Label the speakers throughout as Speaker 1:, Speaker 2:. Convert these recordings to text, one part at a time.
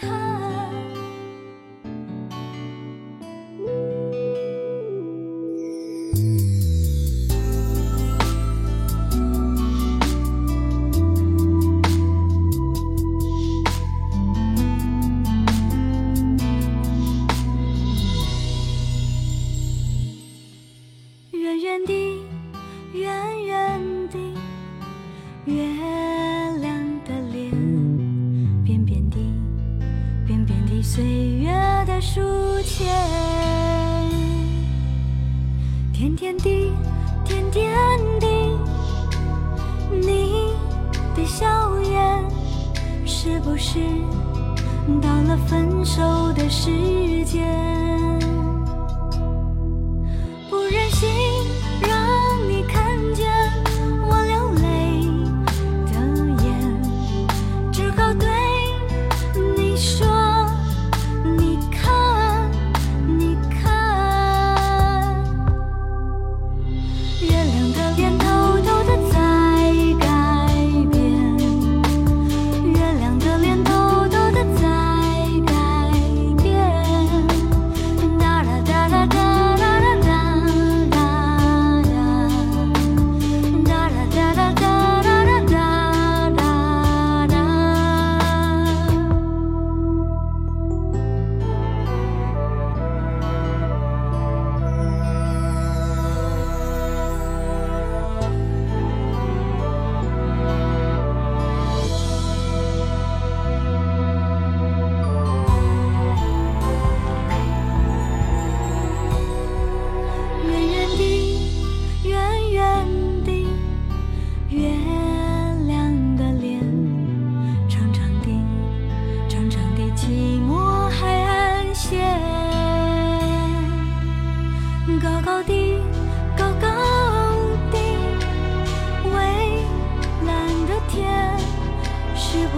Speaker 1: come. 到了分手的时间。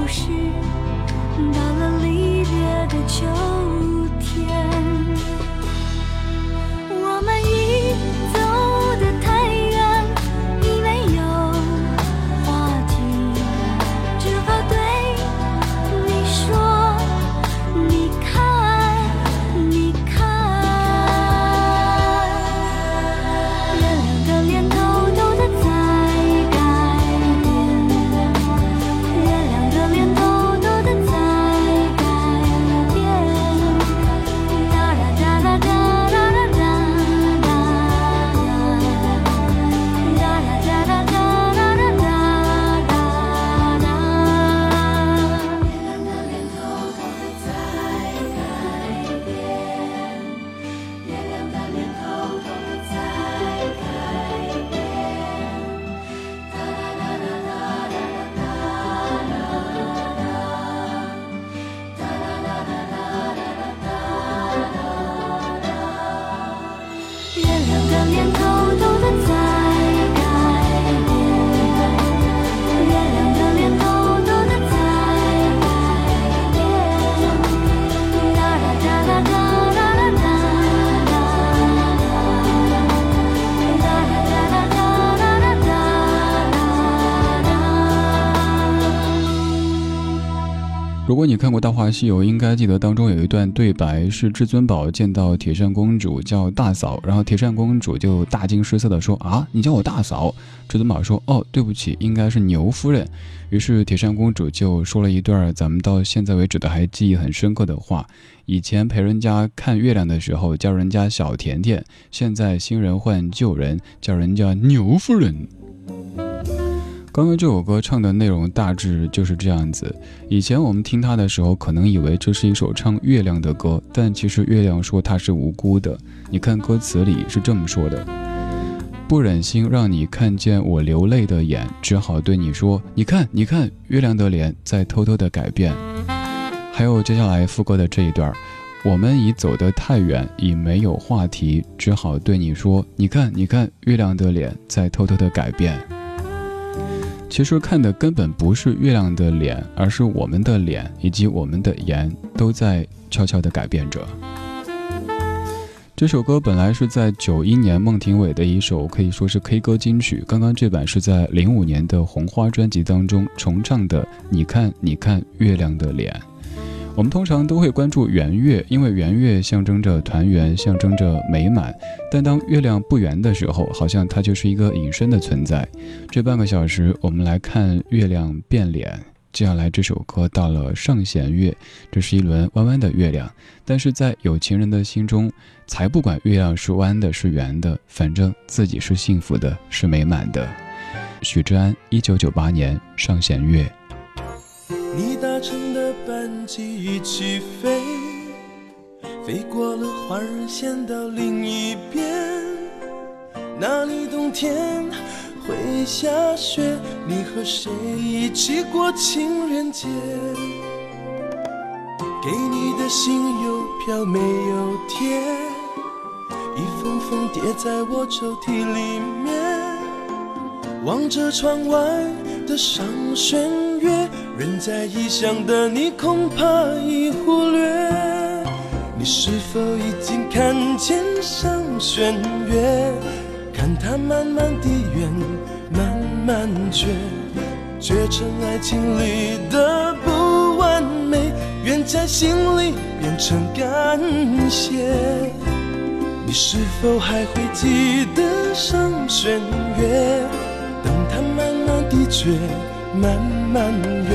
Speaker 1: 就是到了离别的秋天。
Speaker 2: 如果你看过《大话西游》，应该记得当中有一段对白是至尊宝见到铁扇公主叫大嫂，然后铁扇公主就大惊失色的说：“啊，你叫我大嫂？”至尊宝说：“哦，对不起，应该是牛夫人。”于是铁扇公主就说了一段咱们到现在为止的还记忆很深刻的话：以前陪人家看月亮的时候叫人家小甜甜，现在新人换旧人叫人家 牛夫人。刚刚这首歌唱的内容大致就是这样子。以前我们听它的时候，可能以为这是一首唱月亮的歌，但其实月亮说它是无辜的。你看歌词里是这么说的：“不忍心让你看见我流泪的眼，只好对你说，你看，你看，月亮的脸在偷偷的改变。”还有接下来副歌的这一段：“我们已走得太远，已没有话题，只好对你说，你看，你看，月亮的脸在偷偷的改变。”其实看的根本不是月亮的脸，而是我们的脸以及我们的颜都在悄悄地改变着。这首歌本来是在九一年孟庭苇的一首可以说是 K 歌金曲，刚刚这版是在零五年的红花专辑当中重唱的。你看，你看月亮的脸。我们通常都会关注圆月，因为圆月象征着团圆，象征着美满。但当月亮不圆的时候，好像它就是一个隐身的存在。这半个小时，我们来看月亮变脸。接下来这首歌到了上弦月，这是一轮弯弯的月亮，但是在有情人的心中，才不管月亮是弯的，是圆的，反正自己是幸福的，是美满的。许志安，一九九八年上弦月。
Speaker 3: 你的班机一起飞，飞过了花儿线到另一边，那里冬天会下雪。你和谁一起过情人节？给你的信邮票没有贴，一封封叠在我抽屉里面。望着窗外的上弦月，人在异乡的你恐怕已忽略。你是否已经看见上弦月？看它慢慢地圆，慢慢缺，缺成爱情里的不完美，圆在心里变成感谢。你是否还会记得上弦月？等它慢慢地缺，慢埋怨，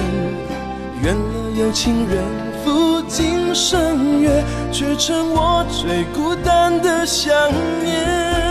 Speaker 3: 怨了有情人赴今生约，却成我最孤单的想念。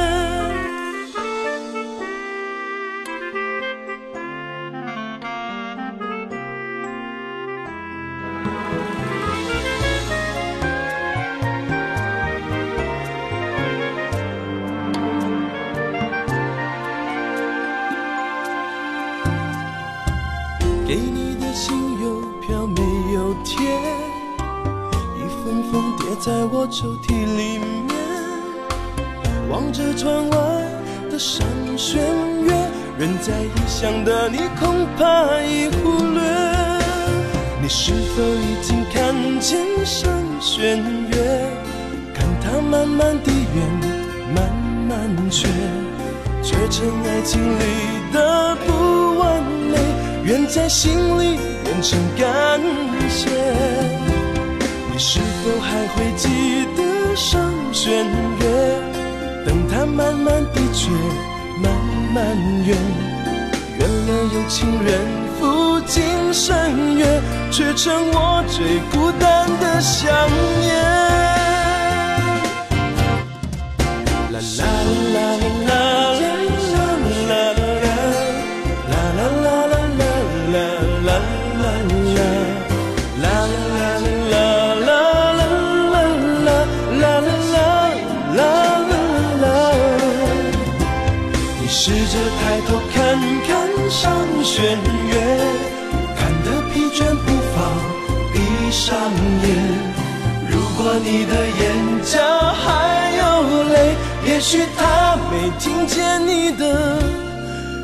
Speaker 3: 在我抽屉里面，望着窗外的上弦月，人在异乡的你恐怕已忽略。你是否已经看见上弦月？看它慢慢地圆，慢慢缺，缺成爱情里的不完美，圆在心里变成感谢。你是否还会记得上弦月？等它慢慢的缺，慢慢圆，圆了有情人赴今生约，却成我最孤单的想念。你的眼角还有泪，也许他没听见你的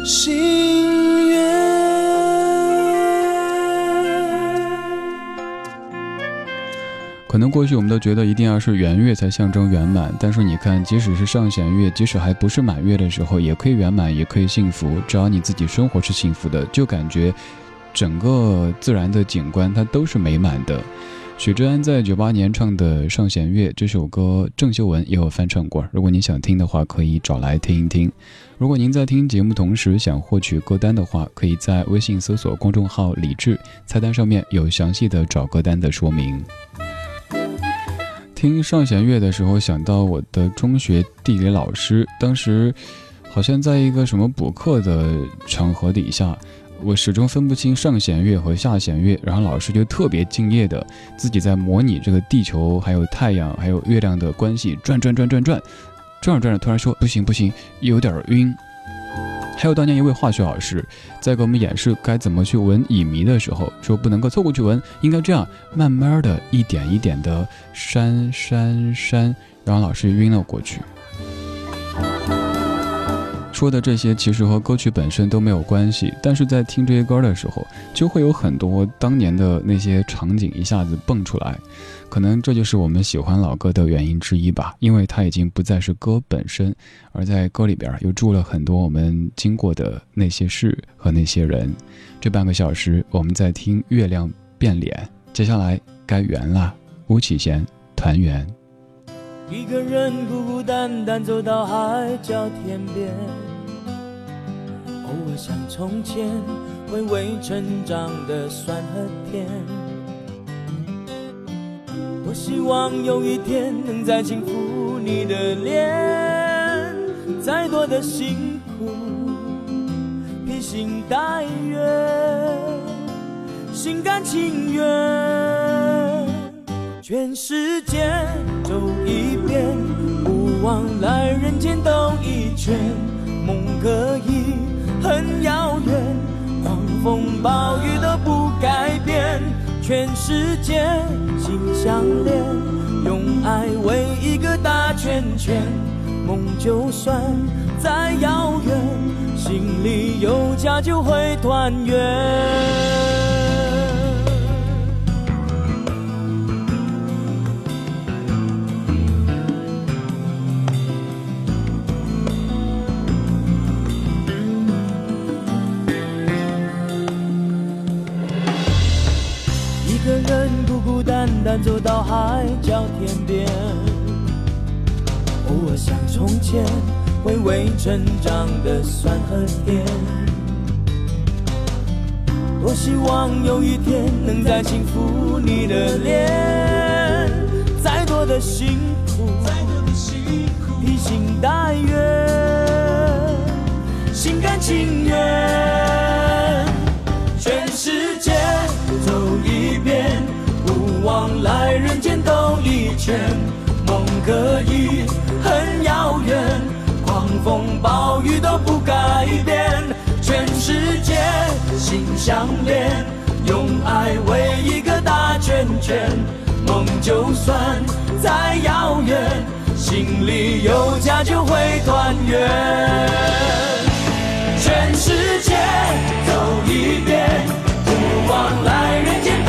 Speaker 3: 心愿。
Speaker 2: 可能过去我们都觉得一定要是圆月才象征圆满，但是你看，即使是上弦月，即使还不是满月的时候，也可以圆满，也可以幸福。只要你自己生活是幸福的，就感觉整个自然的景观它都是美满的。许志安在九八年唱的《上弦月》这首歌，郑秀文也有翻唱过。如果您想听的话，可以找来听一听。如果您在听节目同时想获取歌单的话，可以在微信搜索公众号“李志”，菜单上面有详细的找歌单的说明。听上弦月的时候，想到我的中学地理老师，当时好像在一个什么补课的场合底下，我始终分不清上弦月和下弦月，然后老师就特别敬业的自己在模拟这个地球、还有太阳、还有月亮的关系，转转转转转，转着转着，突然说不行不行，有点晕。还有当年一位化学老师在给我们演示该怎么去闻乙醚的时候，说不能够凑过去闻，应该这样慢慢的一点一点的扇扇扇，然后老师晕了过去。说的这些其实和歌曲本身都没有关系，但是在听这些歌的时候，就会有很多当年的那些场景一下子蹦出来。可能这就是我们喜欢老歌的原因之一吧，因为它已经不再是歌本身，而在歌里边又住了很多我们经过的那些事和那些人。这半个小时我们在听《月亮变脸》，接下来该圆了。巫启贤，团圆。
Speaker 4: 一个人孤孤单单走到海角天边，偶尔想从前回味成长的酸和甜。多希望有一天能再轻抚你的脸，再多的辛苦披星戴月，心甘情愿，全世界走一遍，不枉来人间兜一圈。梦可以很遥远，狂风暴雨都不改变。全世界心相连，用爱围一个大圈圈。梦就算再遥远，心里有家就会团圆。一个人孤孤单单走到海角天边，偶尔想从前回味成长的酸和甜。多希望有一天能再轻抚你的脸，再多的辛苦再多的辛苦披星戴月，心甘情愿，全世界走一遍。往来人间兜一圈，梦可以很遥远，狂风暴雨都不改变，全世界心相连，用爱围一个大圈圈，梦就算再遥远，心里有家就会团圆，全世界走一遍，不枉来人间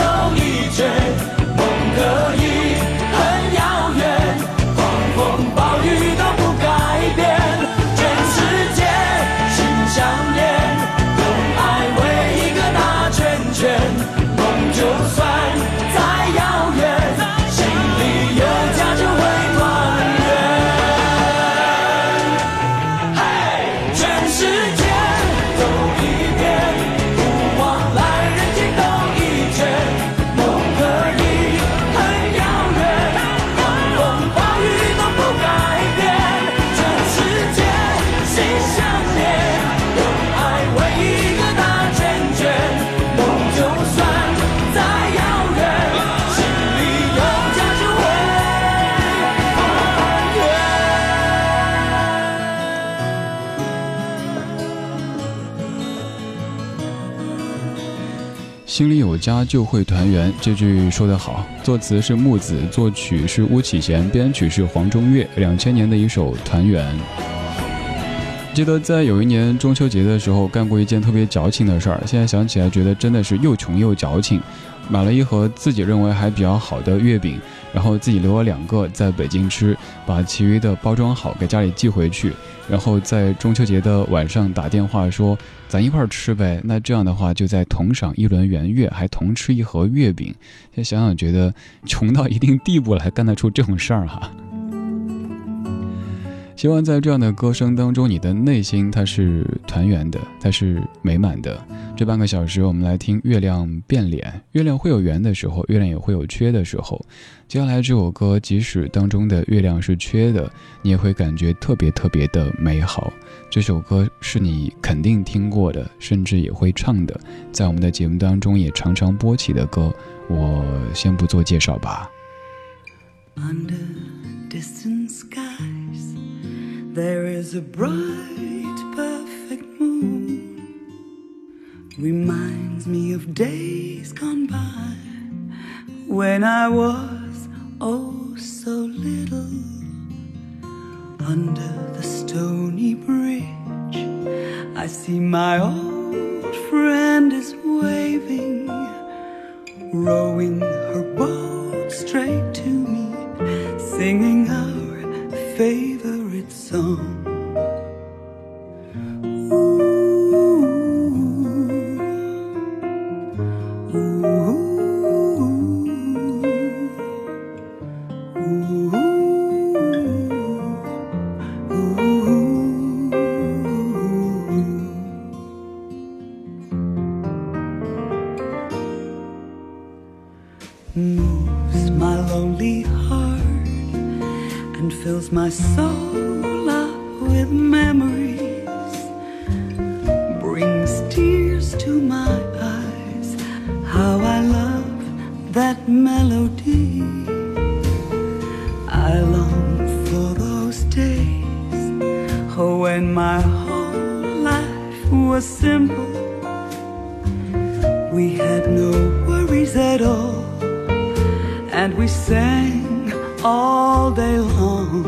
Speaker 4: 心里有家就会团圆，
Speaker 2: 这句说得好。作词是木子，作曲是巫启贤，编曲是黄中岳。两千年的一首《团圆》。记得在有一年中秋节的时候干过一件特别矫情的事儿，现在想起来觉得真的是又穷又矫情。买了一盒自己认为还比较好的月饼，然后自己留了两个在北京吃，把其余的包装好给家里寄回去。然后在中秋节的晚上打电话说，咱一块儿吃呗。那这样的话，就在同赏一轮圆月，还同吃一盒月饼。现在想想，觉得穷到一定地步了，还干得出这种事儿哈。希望在这样的歌声当中，你的内心它是团圆的，它是美满的。这半个小时，我们来听月亮变脸。月亮会有圆的时候，月亮也会有缺的时候。接下来这首歌，即使当中的月亮是缺的，你也会感觉特别特别的美好。这首歌是你肯定听过的，甚至也会唱的，在我们的节目当中也常常播起的歌。我先不做介绍吧。
Speaker 4: There is a bright, perfect moon. Reminds me of days gone by when I was oh so little. Under the stony bridge, I see my old friend is waving, rowing her boat straight to me, singing our favorite
Speaker 5: corazón. And we sang all day long.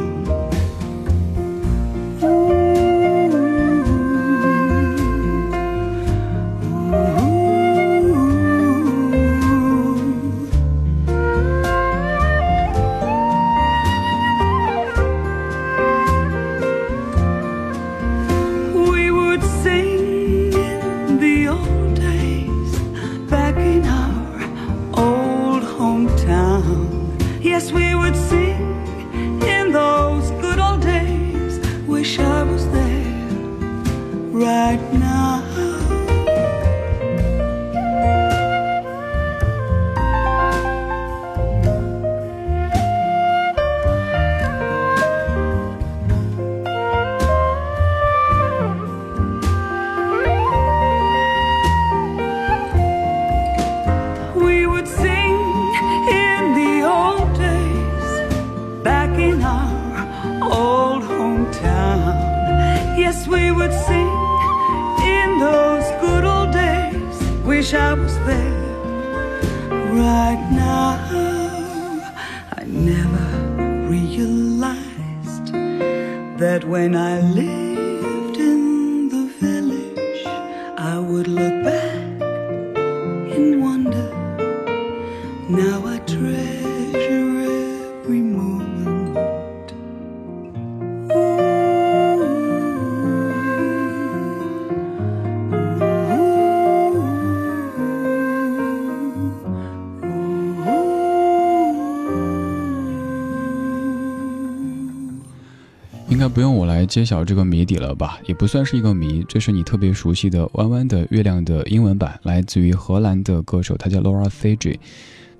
Speaker 5: Now I treasure every moment. Ooh, ooh.
Speaker 2: 应该不用我来揭晓这个谜底了吧？也不算是一个谜，这是你特别熟悉的《弯弯的月亮》的英文版，来自于荷兰的歌手，他叫 Laura Fiji。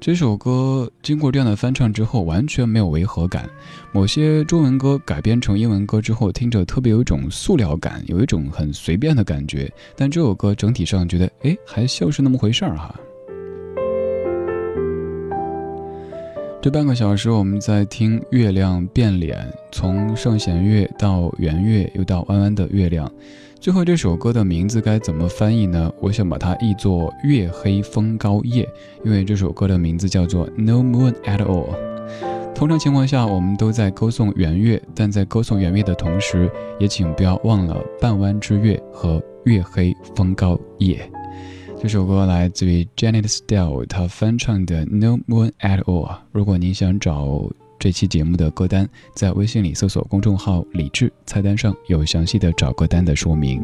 Speaker 2: 这首歌经过这样的翻唱之后，完全没有违和感。某些中文歌改编成英文歌之后，听着特别有一种塑料感，有一种很随便的感觉。但这首歌整体上觉得，哎，还像是那么回事儿哈。这半个小时，我们在听月亮变脸，从圣弦月到圆月，又到弯弯的月亮。最后这首歌的名字该怎么翻译呢？我想把它译作“月黑风高夜”，因为这首歌的名字叫做 “No Moon at All”。通常情况下，我们都在歌颂圆月，但在歌颂圆月的同时，也请不要忘了半弯之月和月黑风高夜。这首歌来自于 Janet Steele，她翻唱的《No Moon at All》。如果您想找这期节目的歌单，在微信里搜索公众号“李志”，菜单上有详细的找歌单的说明。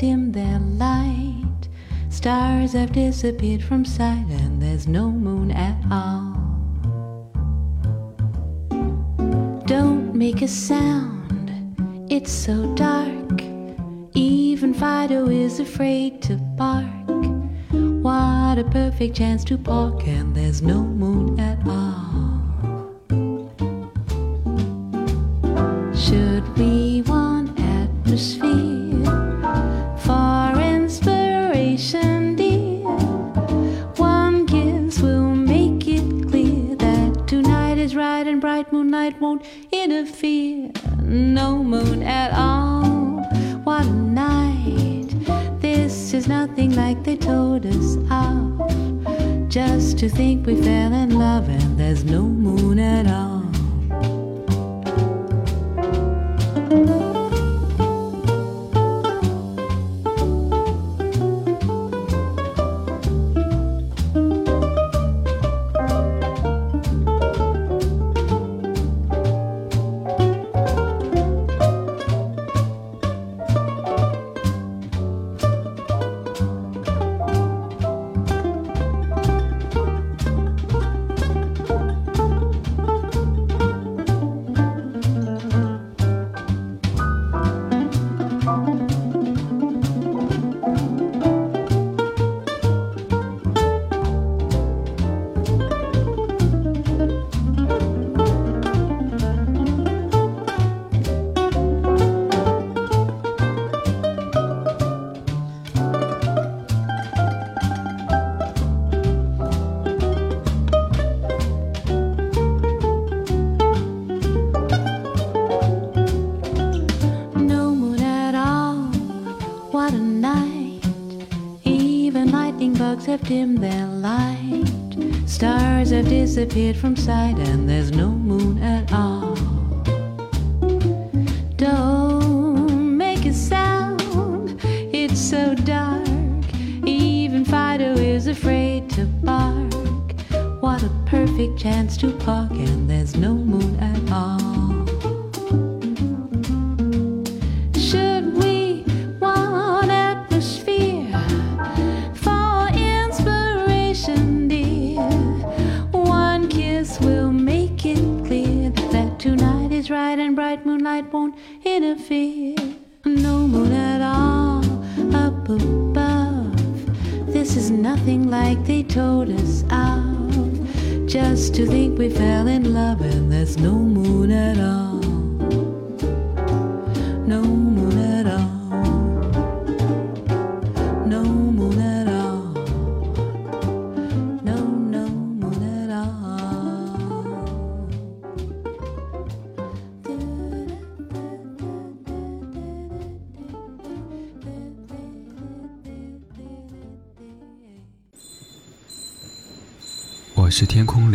Speaker 6: Dimmed their light. Stars have disappeared from sight, and there's no moon at all. Don't make a sound, it's so dark. Even Fido is afraid to bark. What a perfect chance to park, and there's no moon at all. Bright moonlight won't interfere. No moon at all. What a night! This is nothing like they told us of. Just to think we fell in love and there's no moon at all. Light. Stars have disappeared from sight, and there's no moon at all. Don't make a sound, it's so dark. Even Fido is afraid to bark. What a perfect chance to park, and there's no moon at all. Won't interfere. No moon at all up above. This is nothing like they told us of. Just to think we fell in love and there's no moon at all. No moon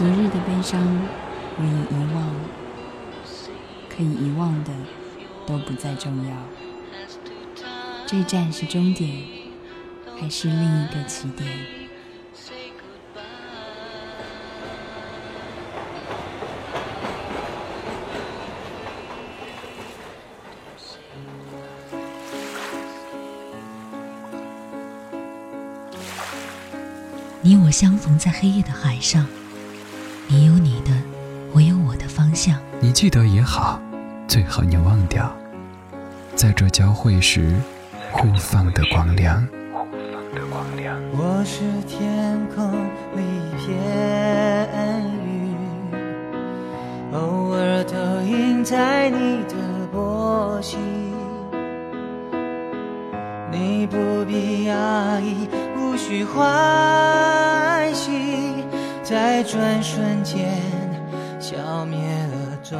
Speaker 1: 昨日的悲伤我已遗忘，可以遗忘的都不再重要。这站是终点，还是另一个起点？
Speaker 7: 你我相逢在黑夜的海上，你有你的，我有我的方向。
Speaker 2: 你记得也好，最好你忘掉，在这交汇时互放的光亮。
Speaker 8: 我是天空里一片云，偶尔投影在你的波心。你不必讶异，无需欢喜，在转瞬间消灭了踪